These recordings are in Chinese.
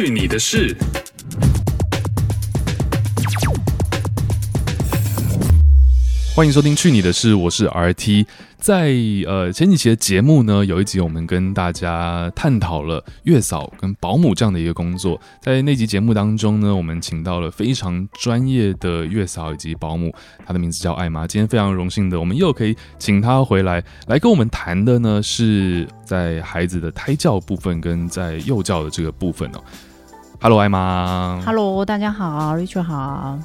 去你的事！欢迎收听《去你的事》，我是 RT。在呃前几期的节目呢，有一集我们跟大家探讨了月嫂跟保姆这样的一个工作。在那集节目当中呢，我们请到了非常专业的月嫂以及保姆，她的名字叫艾玛。今天非常荣幸的，我们又可以请她回来，来跟我们谈的呢，是在孩子的胎教部分跟在幼教的这个部分哦。Hello，艾玛。Hello，大家好，Richard 好。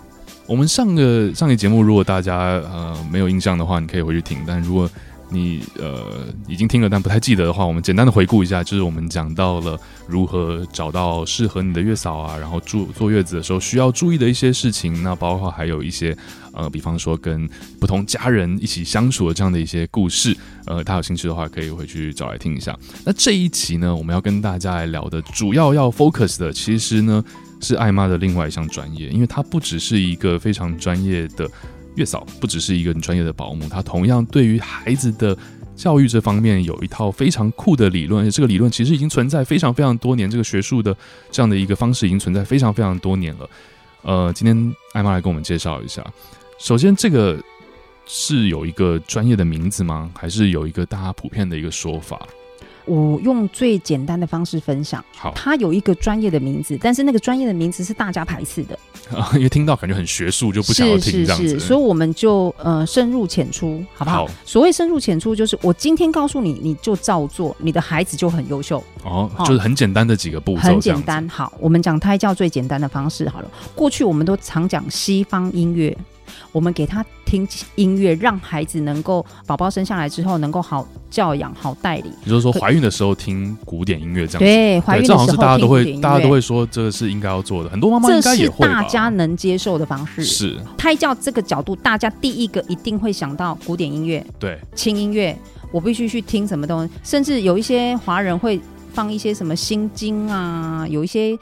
我们上个上期节目，如果大家呃没有印象的话，你可以回去听。但如果你呃已经听了，但不太记得的话，我们简单的回顾一下，就是我们讲到了如何找到适合你的月嫂啊，然后住坐月子的时候需要注意的一些事情。那包括还有一些呃，比方说跟不同家人一起相处的这样的一些故事。呃，大家有兴趣的话，可以回去找来听一下。那这一期呢，我们要跟大家来聊的，主要要 focus 的，其实呢。是艾妈的另外一项专业，因为她不只是一个非常专业的月嫂，不只是一个很专业的保姆，她同样对于孩子的教育这方面有一套非常酷的理论，而且这个理论其实已经存在非常非常多年，这个学术的这样的一个方式已经存在非常非常多年了。呃，今天艾妈来跟我们介绍一下，首先这个是有一个专业的名字吗？还是有一个大家普遍的一个说法？我用最简单的方式分享。好，它有一个专业的名字，但是那个专业的名字是大家排斥的，啊、因为听到感觉很学术，就不想要听这样子。是是是，所以我们就呃深入浅出，好不好？好，所谓深入浅出，就是我今天告诉你，你就照做，你的孩子就很优秀。哦，就是很简单的几个步骤，很简单。好，我们讲胎教最简单的方式好了。过去我们都常讲西方音乐。我们给他听音乐，让孩子能够宝宝生下来之后能够好教养、好带领。也就是说，怀孕的时候听古典音乐这样子。对，怀孕的时候大家都会，大家都会说这个是应该要做的。很多妈妈应该也大家能接受的方式。是胎教这个角度，大家第一个一定会想到古典音乐。对，轻音乐，我必须去听什么东西，甚至有一些华人会。放一些什么心经啊，有一些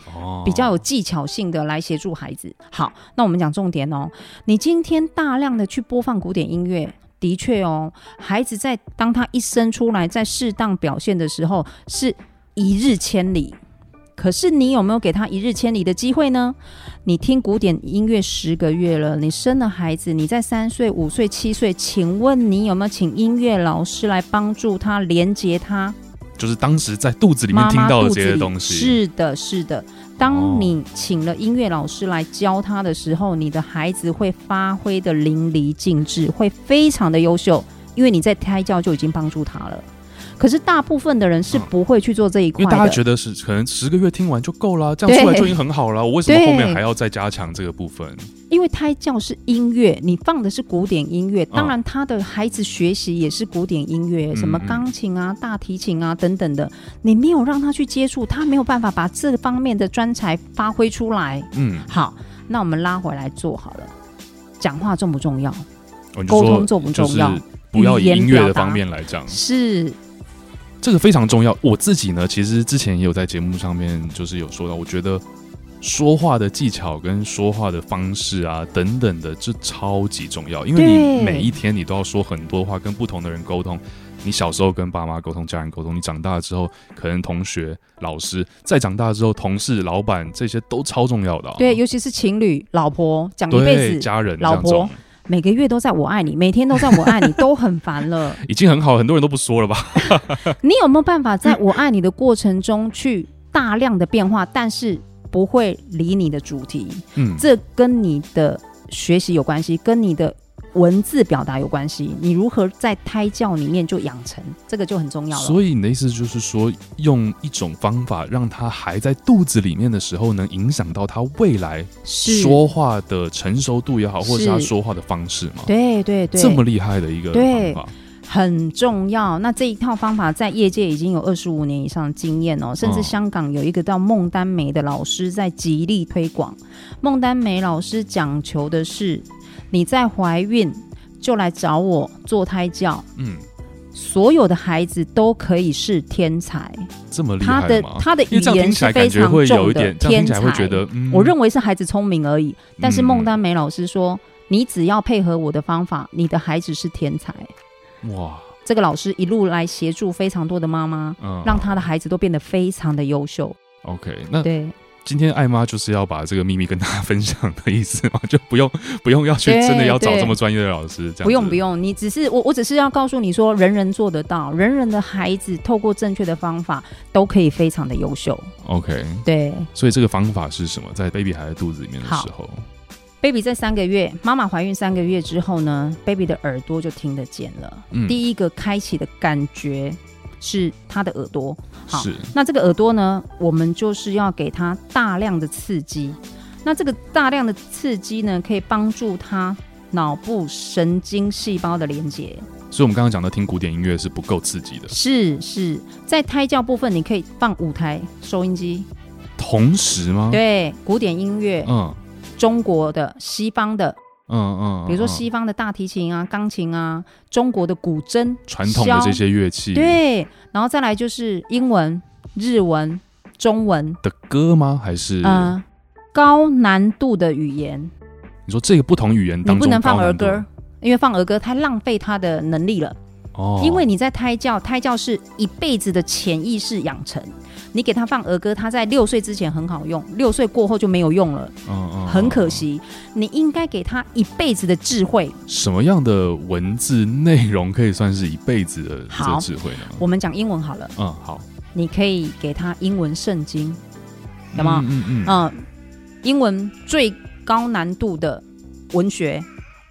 比较有技巧性的来协助孩子。好，那我们讲重点哦。你今天大量的去播放古典音乐，的确哦，孩子在当他一生出来，在适当表现的时候，是一日千里。可是你有没有给他一日千里的机会呢？你听古典音乐十个月了，你生了孩子，你在三岁、五岁、七岁，请问你有没有请音乐老师来帮助他连接他？就是当时在肚子里面听到的这些东西。是的，是的。当你请了音乐老师来教他的时候，你的孩子会发挥的淋漓尽致，会非常的优秀，因为你在胎教就已经帮助他了。可是大部分的人是不会去做这一块的，因为大家觉得是可能十个月听完就够了，这样出来就已经很好了。我为什么后面还要再加强这个部分？因为胎教是音乐，你放的是古典音乐，当然他的孩子学习也是古典音乐，什么钢琴啊、大提琴啊等等的，你没有让他去接触，他没有办法把这方面的专才发挥出来。嗯，好，那我们拉回来做好了，讲话重不重要？沟通重不重要？不要以音乐的方面来讲，是。这个非常重要。我自己呢，其实之前也有在节目上面，就是有说到，我觉得说话的技巧跟说话的方式啊，等等的，这超级重要。因为你每一天你都要说很多话，跟不同的人沟通。你小时候跟爸妈沟通、家人沟通，你长大之后可能同学、老师，再长大之后同事、老板，这些都超重要的啊。对，尤其是情侣、老婆讲一辈子，家人、老婆。每个月都在我爱你，每天都在我爱你，都很烦了。已经很好，很多人都不说了吧？你有没有办法在我爱你的过程中去大量的变化，但是不会离你的主题？嗯，这跟你的学习有关系，跟你的。文字表达有关系，你如何在胎教里面就养成，这个就很重要了。所以你的意思就是说，用一种方法让他还在肚子里面的时候，能影响到他未来说话的成熟度也好，或者是他说话的方式吗？对对对，这么厉害的一个方法，很重要。那这一套方法在业界已经有二十五年以上的经验哦，甚至香港有一个叫孟丹梅的老师在极力推广。孟丹梅老师讲求的是。你在怀孕就来找我做胎教，嗯，所有的孩子都可以是天才，这么厉害吗？他的他的语言是非常重的天才，会觉得，嗯，我认为是孩子聪明而已。但是孟丹梅老师说，嗯，你只要配合我的方法，你的孩子是天才。哇，这个老师一路来协助非常多的妈妈，嗯，让他的孩子都变得非常的优秀。OK，那对。今天艾妈就是要把这个秘密跟大家分享的意思嘛，就不用 不用要去真的要找这么专业的老师，这样不用不用，你只是我我只是要告诉你说，人人做得到，人人的孩子透过正确的方法都可以非常的优秀。OK，对，所以这个方法是什么？在 baby 还在肚子里面的时候，baby 在三个月，妈妈怀孕三个月之后呢，baby 的耳朵就听得见了，第一个开启的感觉。是他的耳朵，好，那这个耳朵呢，我们就是要给他大量的刺激。那这个大量的刺激呢，可以帮助他脑部神经细胞的连接。所以，我们刚刚讲的听古典音乐是不够刺激的。是是，在胎教部分，你可以放五台收音机，同时吗？对，古典音乐，嗯，中国的、西方的。嗯嗯，嗯，比如说西方的大提琴啊、钢琴啊，中国的古筝，传统的这些乐器，对，然后再来就是英文、日文、中文的歌吗？还是嗯，高难度的语言？你说这个不同语言当中，你不能放儿歌，因为放儿歌太浪费他的能力了。哦，因为你在胎教，胎教是一辈子的潜意识养成。你给他放儿歌，他在六岁之前很好用，六岁过后就没有用了，嗯嗯，很可惜。你应该给他一辈子的智慧。什么样的文字内容可以算是一辈子的这个智慧呢？我们讲英文好了。嗯，好。你可以给他英文圣经，有吗？嗯嗯嗯。嗯，英文最高难度的文学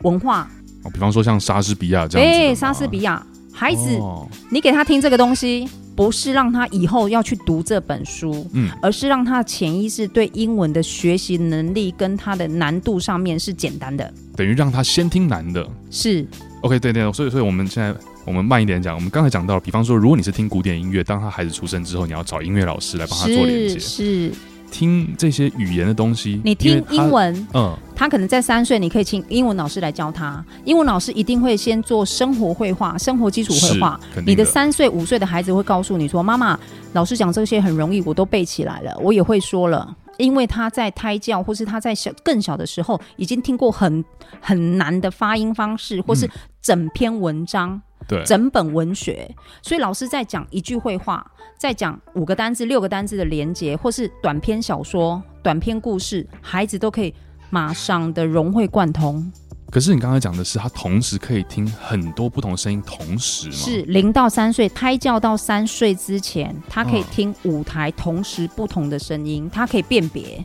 文化。哦，比方说像莎士比亚这样子。哎，莎士比亚，孩子，哦，你给他听这个东西。不是让他以后要去读这本书，嗯，而是让他的潜意识对英文的学习能力跟他的难度上面是简单的，等于让他先听难的，是。OK，对对，所以所以我们现在我们慢一点讲，我们刚才讲到，比方说，如果你是听古典音乐，当他孩子出生之后，你要找音乐老师来帮他做连接，是。是听这些语言的东西，你听英文，嗯，他可能在三岁，你可以请英文老师来教他。英文老师一定会先做生活绘画、生活基础绘画。你的三岁、五岁的孩子会告诉你说：“妈妈，老师讲这些很容易，我都背起来了，我也会说了。”因为他在胎教，或是他在小更小的时候，已经听过很很难的发音方式，或是整篇文章。嗯对，整本文学，所以老师在讲一句绘画，在讲五个单字、六个单字的连接，或是短篇小说、短篇故事，孩子都可以马上的融会贯通。可是你刚才讲的是，他同时可以听很多不同的声音，同时吗？是零到三岁胎教到三岁之前，他可以听五台同时不同的声音，他可以辨别。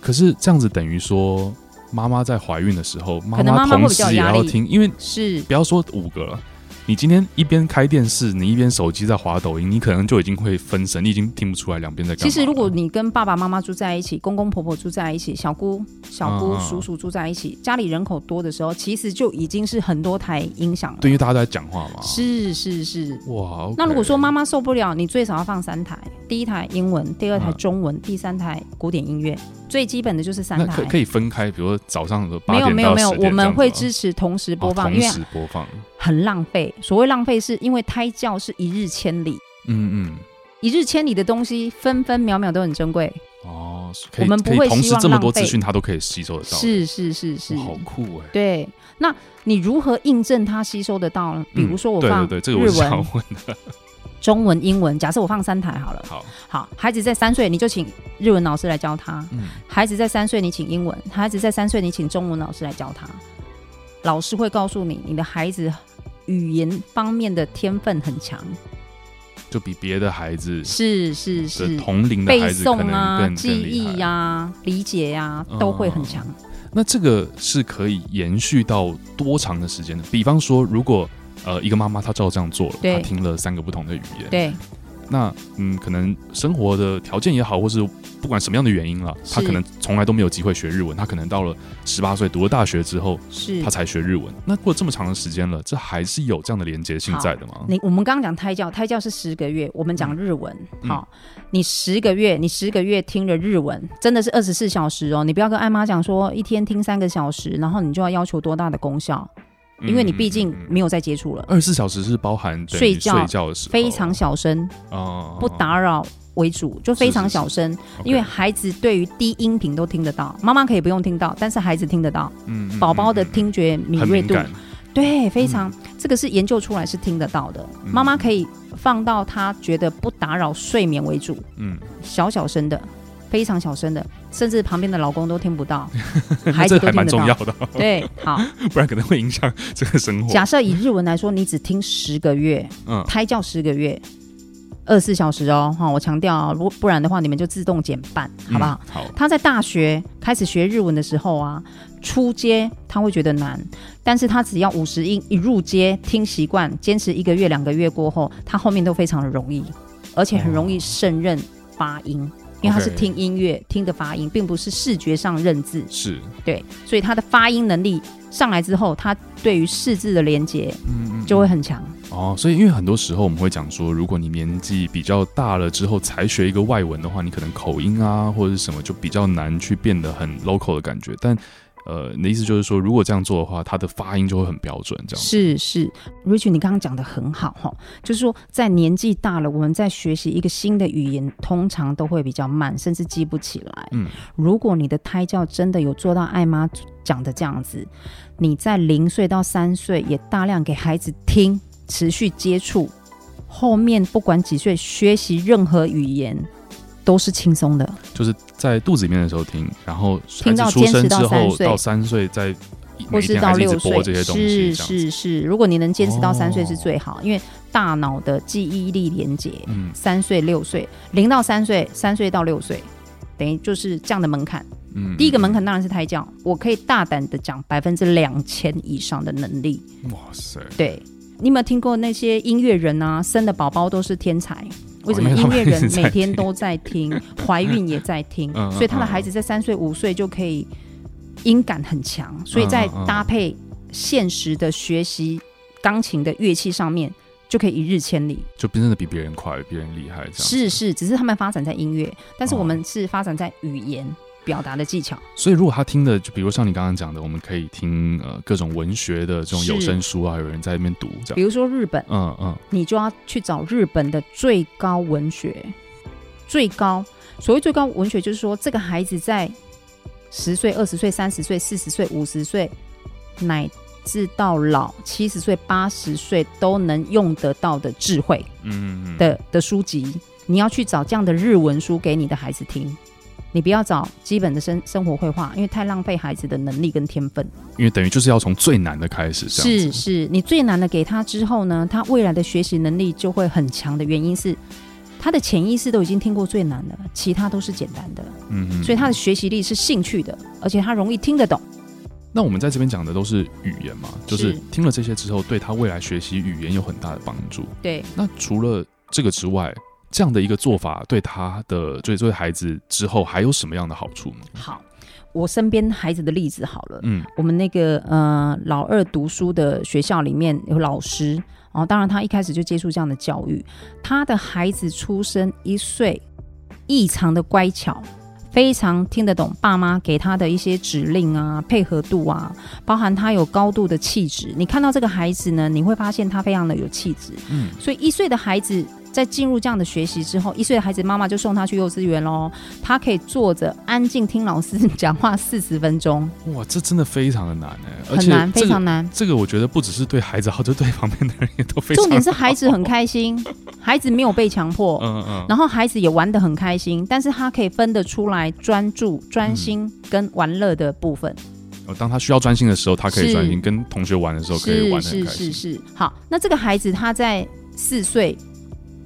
可是这样子等于说，妈妈在怀孕的时候，妈妈同时也要听，因为是不要说五个了。你今天一边开电视，你一边手机在滑抖音，你可能就已经会分神，你已经听不出来两边在干嘛。其实，如果你跟爸爸妈妈住在一起，公公婆婆住在一起，小姑、小姑、叔叔住在一起，家里人口多的时候，其实就已经是很多台音响了。对，因为大家都在讲话嘛。是是是。哇。那如果说妈妈受不了，你最少要放三台：第一台英文，第二台中文，第三台古典音乐。最基本的就是三台。可可以分开，比如说早上的八点到十点。没有没有没有，我们会支持同时播放，同时播放。很浪费。所谓浪费，是因为胎教是一日千里。嗯嗯，一日千里的东西，分分秒秒都很珍贵。哦，我们不会同时这么多资讯，他都可以吸收得到。是是是是，好酷哎。对，那你如何印证他吸收得到呢？比如说我放日文、中文、英文。假设我放三台好了。好，好，孩子在三岁，你就请日文老师来教他。嗯。孩子在三岁，你请英文；孩子在三岁，你请中文老师来教他。老师会告诉你，你的孩子。语言方面的天分很强，就比别的孩子是是是同龄的孩子可能更记忆呀、啊、理解呀、啊，都会很强、嗯。那这个是可以延续到多长的时间呢？比方说，如果呃一个妈妈她照这样做了，她听了三个不同的语言，对。那嗯，可能生活的条件也好，或是不管什么样的原因了，他可能从来都没有机会学日文。他可能到了十八岁读了大学之后，是他才学日文。那过了这么长的时间了，这还是有这样的连接性在的吗？你我们刚刚讲胎教，胎教是十个月，我们讲日文。嗯、好，你十个月，你十个月听了日文，真的是二十四小时哦。你不要跟艾妈讲说一天听三个小时，然后你就要要求多大的功效。因为你毕竟没有再接触了，二十四小时是包含睡觉睡觉的时候，非常小声哦，不打扰为主，就非常小声。因为孩子对于低音频都听得到，妈妈可以不用听到，但是孩子听得到。嗯，宝宝的听觉敏锐度，对，非常这个是研究出来是听得到的。妈妈可以放到他觉得不打扰睡眠为主，嗯，小小声的。非常小声的，甚至旁边的老公都听不到，孩子都听得到。这还蛮重要的。对，好，不然可能会影响这个生活。假设以日文来说，你只听十个月，嗯，胎教十个月。二十四小时哦，哈，我强调啊，不不然的话，你们就自动减半，好不好？嗯、好。他在大学开始学日文的时候啊，初阶他会觉得难，但是他只要五十音一入阶，听习惯，坚持一个月、两个月过后，他后面都非常的容易，而且很容易胜任发音，哦、因为他是听音乐、听的发音，并不是视觉上认字。是。对，所以他的发音能力上来之后，他对于识字的连接，嗯，就会很强。哦，所以因为很多时候我们会讲说，如果你年纪比较大了之后才学一个外文的话，你可能口音啊或者是什么就比较难去变得很 local 的感觉。但呃，你的意思就是说，如果这样做的话，它的发音就会很标准，这样是是，Rich，你刚刚讲的很好哈，就是说在年纪大了，我们在学习一个新的语言，通常都会比较慢，甚至记不起来。嗯，如果你的胎教真的有做到艾妈讲的这样子，你在零岁到三岁也大量给孩子听。持续接触，后面不管几岁学习任何语言都是轻松的。就是在肚子里面的时候听，然后孩子出生之后到三岁再，或是到六岁这些东西。是是是，如果你能坚持到三岁是最好，哦、因为大脑的记忆力连接，嗯，三岁六岁，零到三岁，三岁到六岁，等于就是这样的门槛。嗯，第一个门槛当然是胎教，我可以大胆的讲百分之两千以上的能力。哇塞，对。你有没有听过那些音乐人啊？生的宝宝都是天才，为什么？音乐人每天都在听，怀孕也在听，所以他的孩子在三岁五岁就可以音感很强，所以在搭配现实的学习钢琴的乐器上面就可以一日千里，就真的比别人快，比别人厉害。是是，只是他们发展在音乐，但是我们是发展在语言。表达的技巧，所以如果他听的，就比如像你刚刚讲的，我们可以听呃各种文学的这种有声书啊，有人在那边读这样。比如说日本，嗯嗯，你就要去找日本的最高文学，最高。所谓最高文学，就是说这个孩子在十岁、二十岁、三十岁、四十岁、五十岁，乃至到老七十岁、八十岁都能用得到的智慧，嗯嗯。的的书籍，你要去找这样的日文书给你的孩子听。你不要找基本的生生活绘画，因为太浪费孩子的能力跟天分。因为等于就是要从最难的开始，是是，你最难的给他之后呢，他未来的学习能力就会很强的原因是，他的潜意识都已经听过最难的，其他都是简单的。嗯嗯，所以他的学习力是兴趣的，而且他容易听得懂。那我们在这边讲的都是语言嘛，就是听了这些之后，对他未来学习语言有很大的帮助。对，那除了这个之外。这样的一个做法对他的，对这位孩子之后还有什么样的好处呢？好，我身边孩子的例子好了，嗯，我们那个呃老二读书的学校里面有老师，哦，当然他一开始就接触这样的教育，他的孩子出生一岁，异常的乖巧，非常听得懂爸妈给他的一些指令啊，配合度啊，包含他有高度的气质。你看到这个孩子呢，你会发现他非常的有气质，嗯，所以一岁的孩子。在进入这样的学习之后，一岁的孩子妈妈就送他去幼稚园喽。他可以坐着安静听老师讲话四十分钟。哇，这真的非常的难哎，很难，非常难。这个我觉得不只是对孩子好，就对旁边的人也都非常。重点是孩子很开心，孩子没有被强迫，嗯嗯，然后孩子也玩的很开心，但是他可以分得出来专注、专心跟玩乐的部分。哦，当他需要专心的时候，他可以专心；跟同学玩的时候，可以玩得很开心。是是是是。好，那这个孩子他在四岁。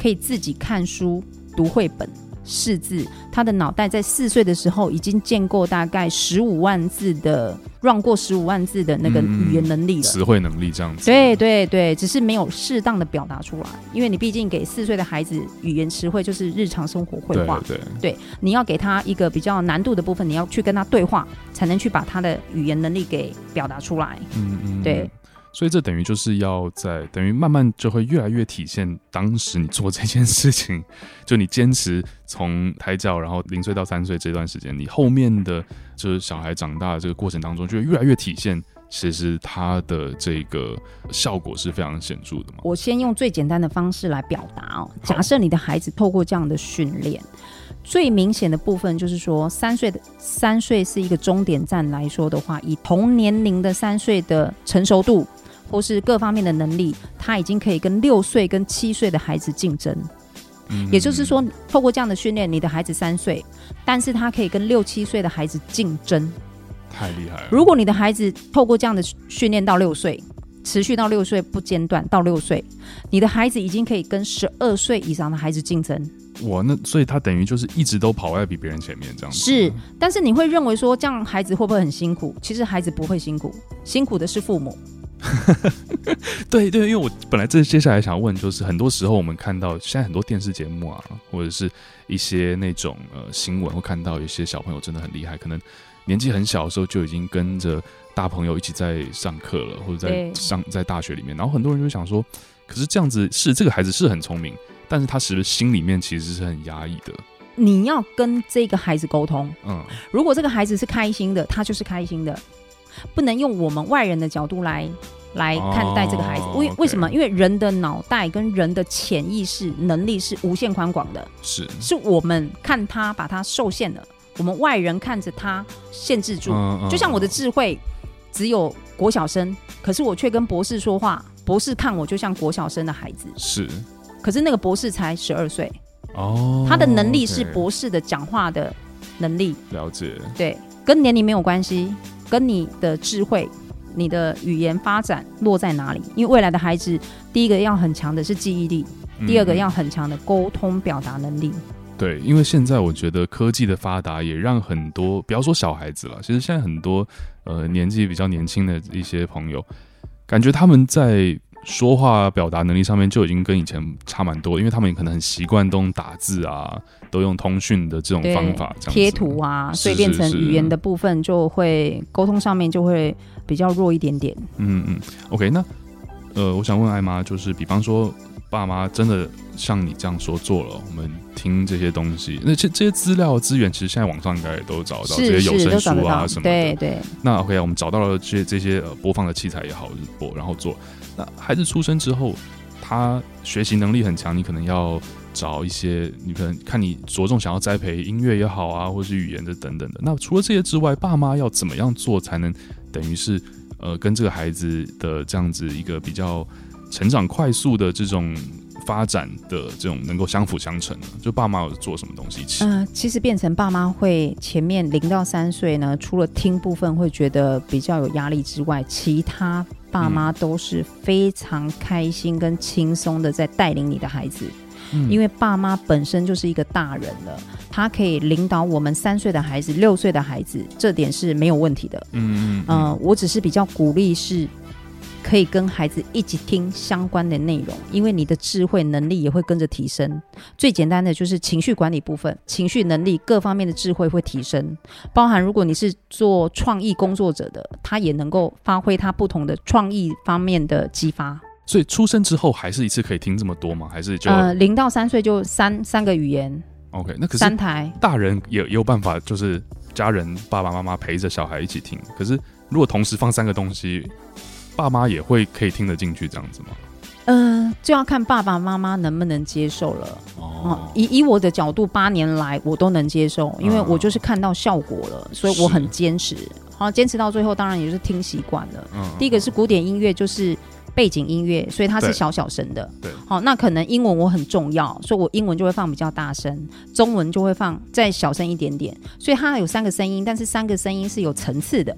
可以自己看书、读绘本、识字，他的脑袋在四岁的时候已经见过大概十五万字的，run 过十五万字的那个语言能力了，词汇能力这样子。对对对，只是没有适当的表达出来，因为你毕竟给四岁的孩子语言词汇就是日常生活绘画，对对，你要给他一个比较难度的部分，你要去跟他对话，才能去把他的语言能力给表达出来。嗯嗯，对。所以这等于就是要在等于慢慢就会越来越体现当时你做这件事情，就你坚持从胎教，然后零岁到三岁这段时间，你后面的就是小孩长大的这个过程当中，就会越来越体现，其实它的这个效果是非常显著的嘛。我先用最简单的方式来表达哦，假设你的孩子透过这样的训练，最明显的部分就是说，三岁的三岁是一个终点站来说的话，以同年龄的三岁的成熟度。或是各方面的能力，他已经可以跟六岁跟七岁的孩子竞争。嗯、也就是说，透过这样的训练，你的孩子三岁，但是他可以跟六七岁的孩子竞争，太厉害了。如果你的孩子透过这样的训练到六岁，持续到六岁不间断到六岁，你的孩子已经可以跟十二岁以上的孩子竞争。哇，那所以他等于就是一直都跑在比别人前面这样子。是，但是你会认为说这样孩子会不会很辛苦？其实孩子不会辛苦，辛苦的是父母。对对，因为我本来这接下来想要问，就是很多时候我们看到现在很多电视节目啊，或者是一些那种呃新闻，会看到一些小朋友真的很厉害，可能年纪很小的时候就已经跟着大朋友一起在上课了，或者在上在大学里面，然后很多人就想说，可是这样子是这个孩子是很聪明。但是他是不是心里面其实是很压抑的？你要跟这个孩子沟通，嗯，如果这个孩子是开心的，他就是开心的，不能用我们外人的角度来来看待这个孩子。为、哦、为什么？因为人的脑袋跟人的潜意识能力是无限宽广的，是是我们看他把他受限了，我们外人看着他限制住。就像我的智慧只有国小生，可是我却跟博士说话，博士看我就像国小生的孩子，是。可是那个博士才十二岁哦，他的能力是博士的讲话的能力。了解，对，跟年龄没有关系，跟你的智慧、你的语言发展落在哪里？因为未来的孩子，第一个要很强的是记忆力，第二个要很强的沟通表达能力。对，因为现在我觉得科技的发达也让很多，不要说小孩子了，其实现在很多呃年纪比较年轻的一些朋友，感觉他们在。说话表达能力上面就已经跟以前差蛮多，因为他们可能很习惯都用打字啊，都用通讯的这种方法，贴图啊，所以变成语言的部分就会沟通上面就会比较弱一点点。嗯嗯，OK，那呃，我想问艾妈，就是比方说爸妈真的像你这样说做了，我们听这些东西，那这这些资料资源，其实现在网上应该也都找得到，这些有声书啊什么的。对对。那 OK，我们找到了这这些呃播放的器材也好，就是播然后做。那孩子出生之后，他学习能力很强，你可能要找一些，你可能看你着重想要栽培音乐也好啊，或是语言的等等的。那除了这些之外，爸妈要怎么样做才能等于是呃跟这个孩子的这样子一个比较成长快速的这种发展的这种能够相辅相成呢？就爸妈有做什么东西一起？嗯、呃，其实变成爸妈会前面零到三岁呢，除了听部分会觉得比较有压力之外，其他。爸妈都是非常开心跟轻松的在带领你的孩子，嗯，因为爸妈本身就是一个大人了，他可以领导我们三岁的孩子、六岁的孩子，这点是没有问题的。嗯嗯，嗯，呃，我只是比较鼓励是。可以跟孩子一起听相关的内容，因为你的智慧能力也会跟着提升。最简单的就是情绪管理部分，情绪能力各方面的智慧会提升。包含如果你是做创意工作者的，他也能够发挥他不同的创意方面的激发。所以出生之后还是一次可以听这么多吗？还是就呃零到三岁就三三个语言？OK，那可是三台大人也也有办法，就是家人爸爸妈妈陪着小孩一起听。可是如果同时放三个东西。爸妈也会可以听得进去这样子吗？嗯、呃，就要看爸爸妈妈能不能接受了。哦，以以我的角度，八年来我都能接受，因为我就是看到效果了，哦、所以我很坚持。好，坚持到最后，当然也是听习惯了。嗯，第一个是古典音乐，就是背景音乐，所以它是小小声的。对，好，那可能英文我很重要，所以我英文就会放比较大声，中文就会放再小声一点点。所以它有三个声音，但是三个声音是有层次的。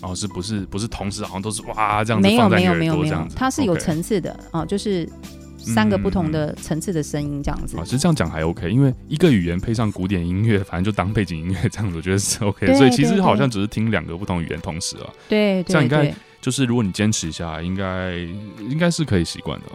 哦，是不是不是同时好像都是哇这样子没有没有没有没有，它是有层次的啊，就是三个不同的层次的声音这样子。其实这样讲还 OK，因为一个语言配上古典音乐，反正就当背景音乐这样子，我觉得是 OK。所以其实好像只是听两个不同语言同时啊。对，这样应该就是如果你坚持一下，应该应该是可以习惯的。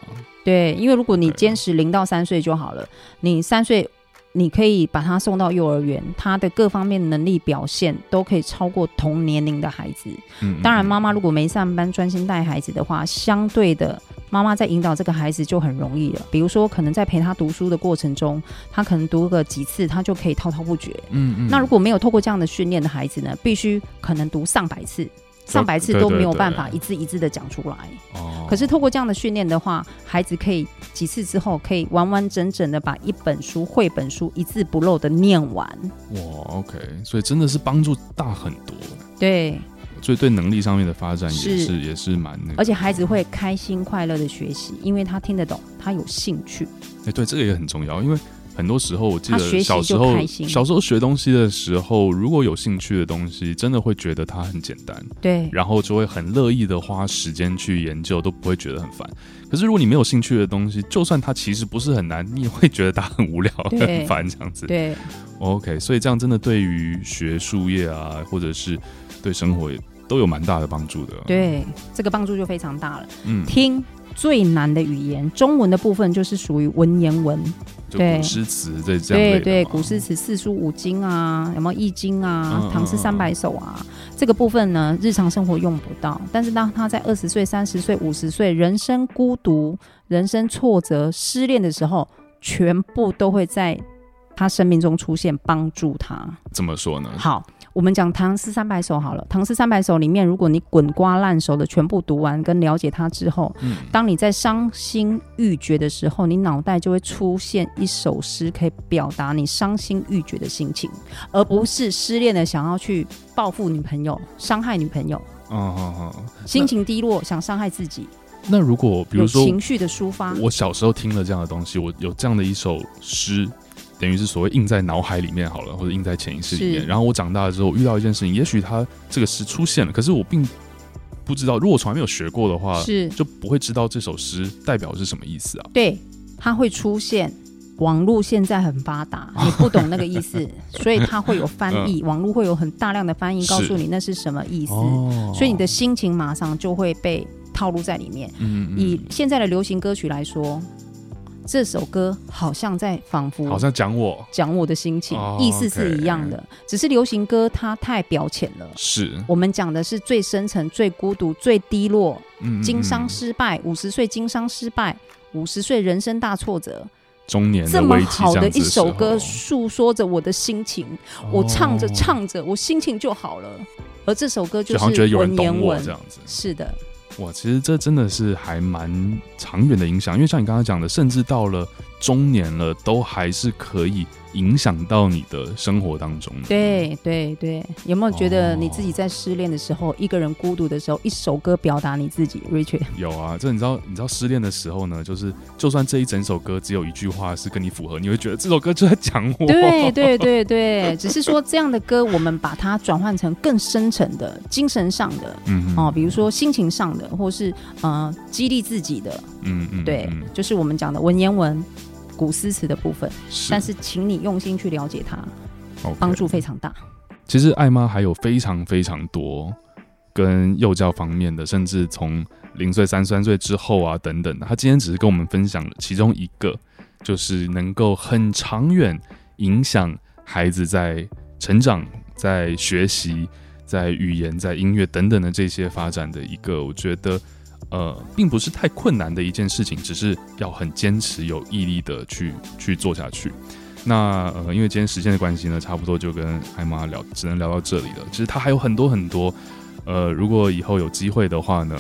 对，因为如果你坚持零到三岁就好了，你三岁。你可以把他送到幼儿园，他的各方面能力表现都可以超过同年龄的孩子。嗯，当然，妈妈如果没上班，专心带孩子的话，相对的，妈妈在引导这个孩子就很容易了。比如说，可能在陪他读书的过程中，他可能读个几次，他就可以滔滔不绝。嗯嗯。那如果没有透过这样的训练的孩子呢，必须可能读上百次。上百次都没有办法一字一字的讲出来。哦。可是透过这样的训练的话，孩子可以几次之后可以完完整整的把一本书、绘本书一字不漏的念完。哇，OK，所以真的是帮助大很多。对。所以对能力上面的发展也是，是也是蛮那个。而且孩子会开心快乐的学习，因为他听得懂，他有兴趣。哎，对，这个也很重要，因为很多时候，我记得小时候小时候学东西的时候，如果有兴趣的东西，真的会觉得它很简单，对，然后就会很乐意的花时间去研究，都不会觉得很烦。可是如果你没有兴趣的东西，就算它其实不是很难，你也会觉得它很无聊、很烦这样子。对，OK，所以这样真的对于学术业啊，或者是对生活也都有蛮大的帮助的。对，这个帮助就非常大了。嗯，听。最难的语言，中文的部分就是属于文言文，对，古诗词这这样对对，古诗词四书五经啊，有没有易经啊，嗯、唐诗三百首啊，嗯、这个部分呢，日常生活用不到。但是当他在二十岁、三十岁、五十岁，人生孤独、人生挫折、失恋的时候，全部都会在他生命中出现，帮助他。怎么说呢？好。我们讲唐诗三百首好了，唐诗三百首里面，如果你滚瓜烂熟的全部读完跟了解它之后，嗯，当你在伤心欲绝的时候，你脑袋就会出现一首诗，可以表达你伤心欲绝的心情，而不是失恋的想要去报复女朋友、伤害女朋友。哦哦哦，心情低落想伤害自己。那如果比如说情绪的抒发，我小时候听了这样的东西，我有这样的一首诗。等于是所谓印在脑海里面好了，或者印在潜意识里面。然后我长大了之后遇到一件事情，也许它这个诗出现了，可是我并不知道。如果我从来没有学过的话，是就不会知道这首诗代表是什么意思啊？对，它会出现。网络现在很发达，你不懂那个意思，所以它会有翻译。网络会有很大量的翻译，告诉你那是什么意思。所以你的心情马上就会被套路在里面。嗯，以现在的流行歌曲来说。这首歌好像在仿佛好像讲我。讲我的心情，意思是一样的，只是流行歌它太表浅了。是。我们讲的是最深层、最孤独、最低落，经商失败，五十岁经商失败，五十岁人生大挫折，中年这么好的一首歌，诉说着我的心情，我唱着唱着，我心情就好了。而这首歌就是文言文。这样子，是的。哇，其实这真的是还蛮长远的影响，因为像你刚刚讲的，甚至到了中年了，都还是可以。影响到你的生活当中。对对对，有没有觉得你自己在失恋的时候，哦、一个人孤独的时候，一首歌表达你自己？Richard 有啊，这你知道，你知道失恋的时候呢，就是就算这一整首歌只有一句话是跟你符合，你会觉得这首歌就在讲我。对对对对，只是说这样的歌，我们把它转换成更深沉的精神上的，嗯哦，比如说心情上的，或是呃激励自己的，嗯嗯，对，就是我们讲的文言文。古诗词的部分，是但是请你用心去了解它，帮 Okay 助非常大。其实艾妈还有非常非常多跟幼教方面的，甚至从零岁、三三岁之后啊等等的。她今天只是跟我们分享了其中一个，就是能够很长远影响孩子在成长、在学习、在语言、在音乐等等的这些发展的一个，我觉得。呃，并不是太困难的一件事情，只是要很坚持、有毅力的去去做下去。那呃，因为今天时间的关系呢，差不多就跟艾玛聊，只能聊到这里了。其实他还有很多很多，呃，如果以后有机会的话呢。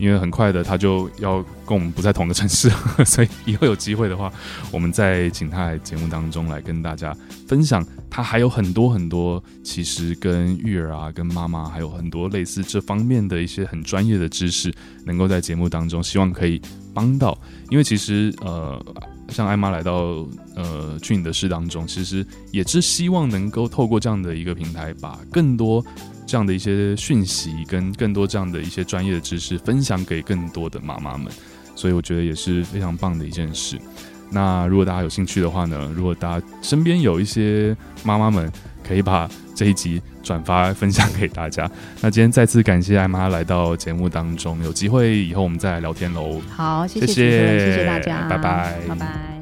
因为很快的，他就要跟我们不在同个城市，所以以后有机会的话，我们再请他来节目当中来跟大家分享。他还有很多很多，其实跟育儿啊、跟妈妈还有很多类似这方面的一些很专业的知识，能够在节目当中，希望可以帮到。因为其实呃，像艾妈来到呃去你的事当中，其实也是希望能够透过这样的一个平台，把更多。这样的一些讯息跟更多这样的一些专业的知识分享给更多的妈妈们，所以我觉得也是非常棒的一件事。那如果大家有兴趣的话呢，如果大家身边有一些妈妈们，可以把这一集转发分享给大家。那今天再次感谢艾妈来到节目当中，有机会以后我们再来聊天喽。好，谢谢，谢谢，大家，拜拜，拜拜。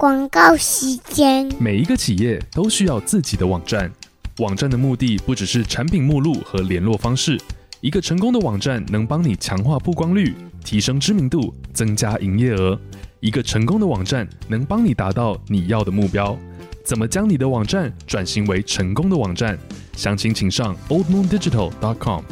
广告时间。每一个企业都需要自己的网站，网站的目的不只是产品目录和联络方式。一个成功的网站能帮你强化曝光率，提升知名度，增加营业额。一个成功的网站能帮你达到你要的目标。怎么将你的网站转型为成功的网站？详情请上 oldmoondigital.com。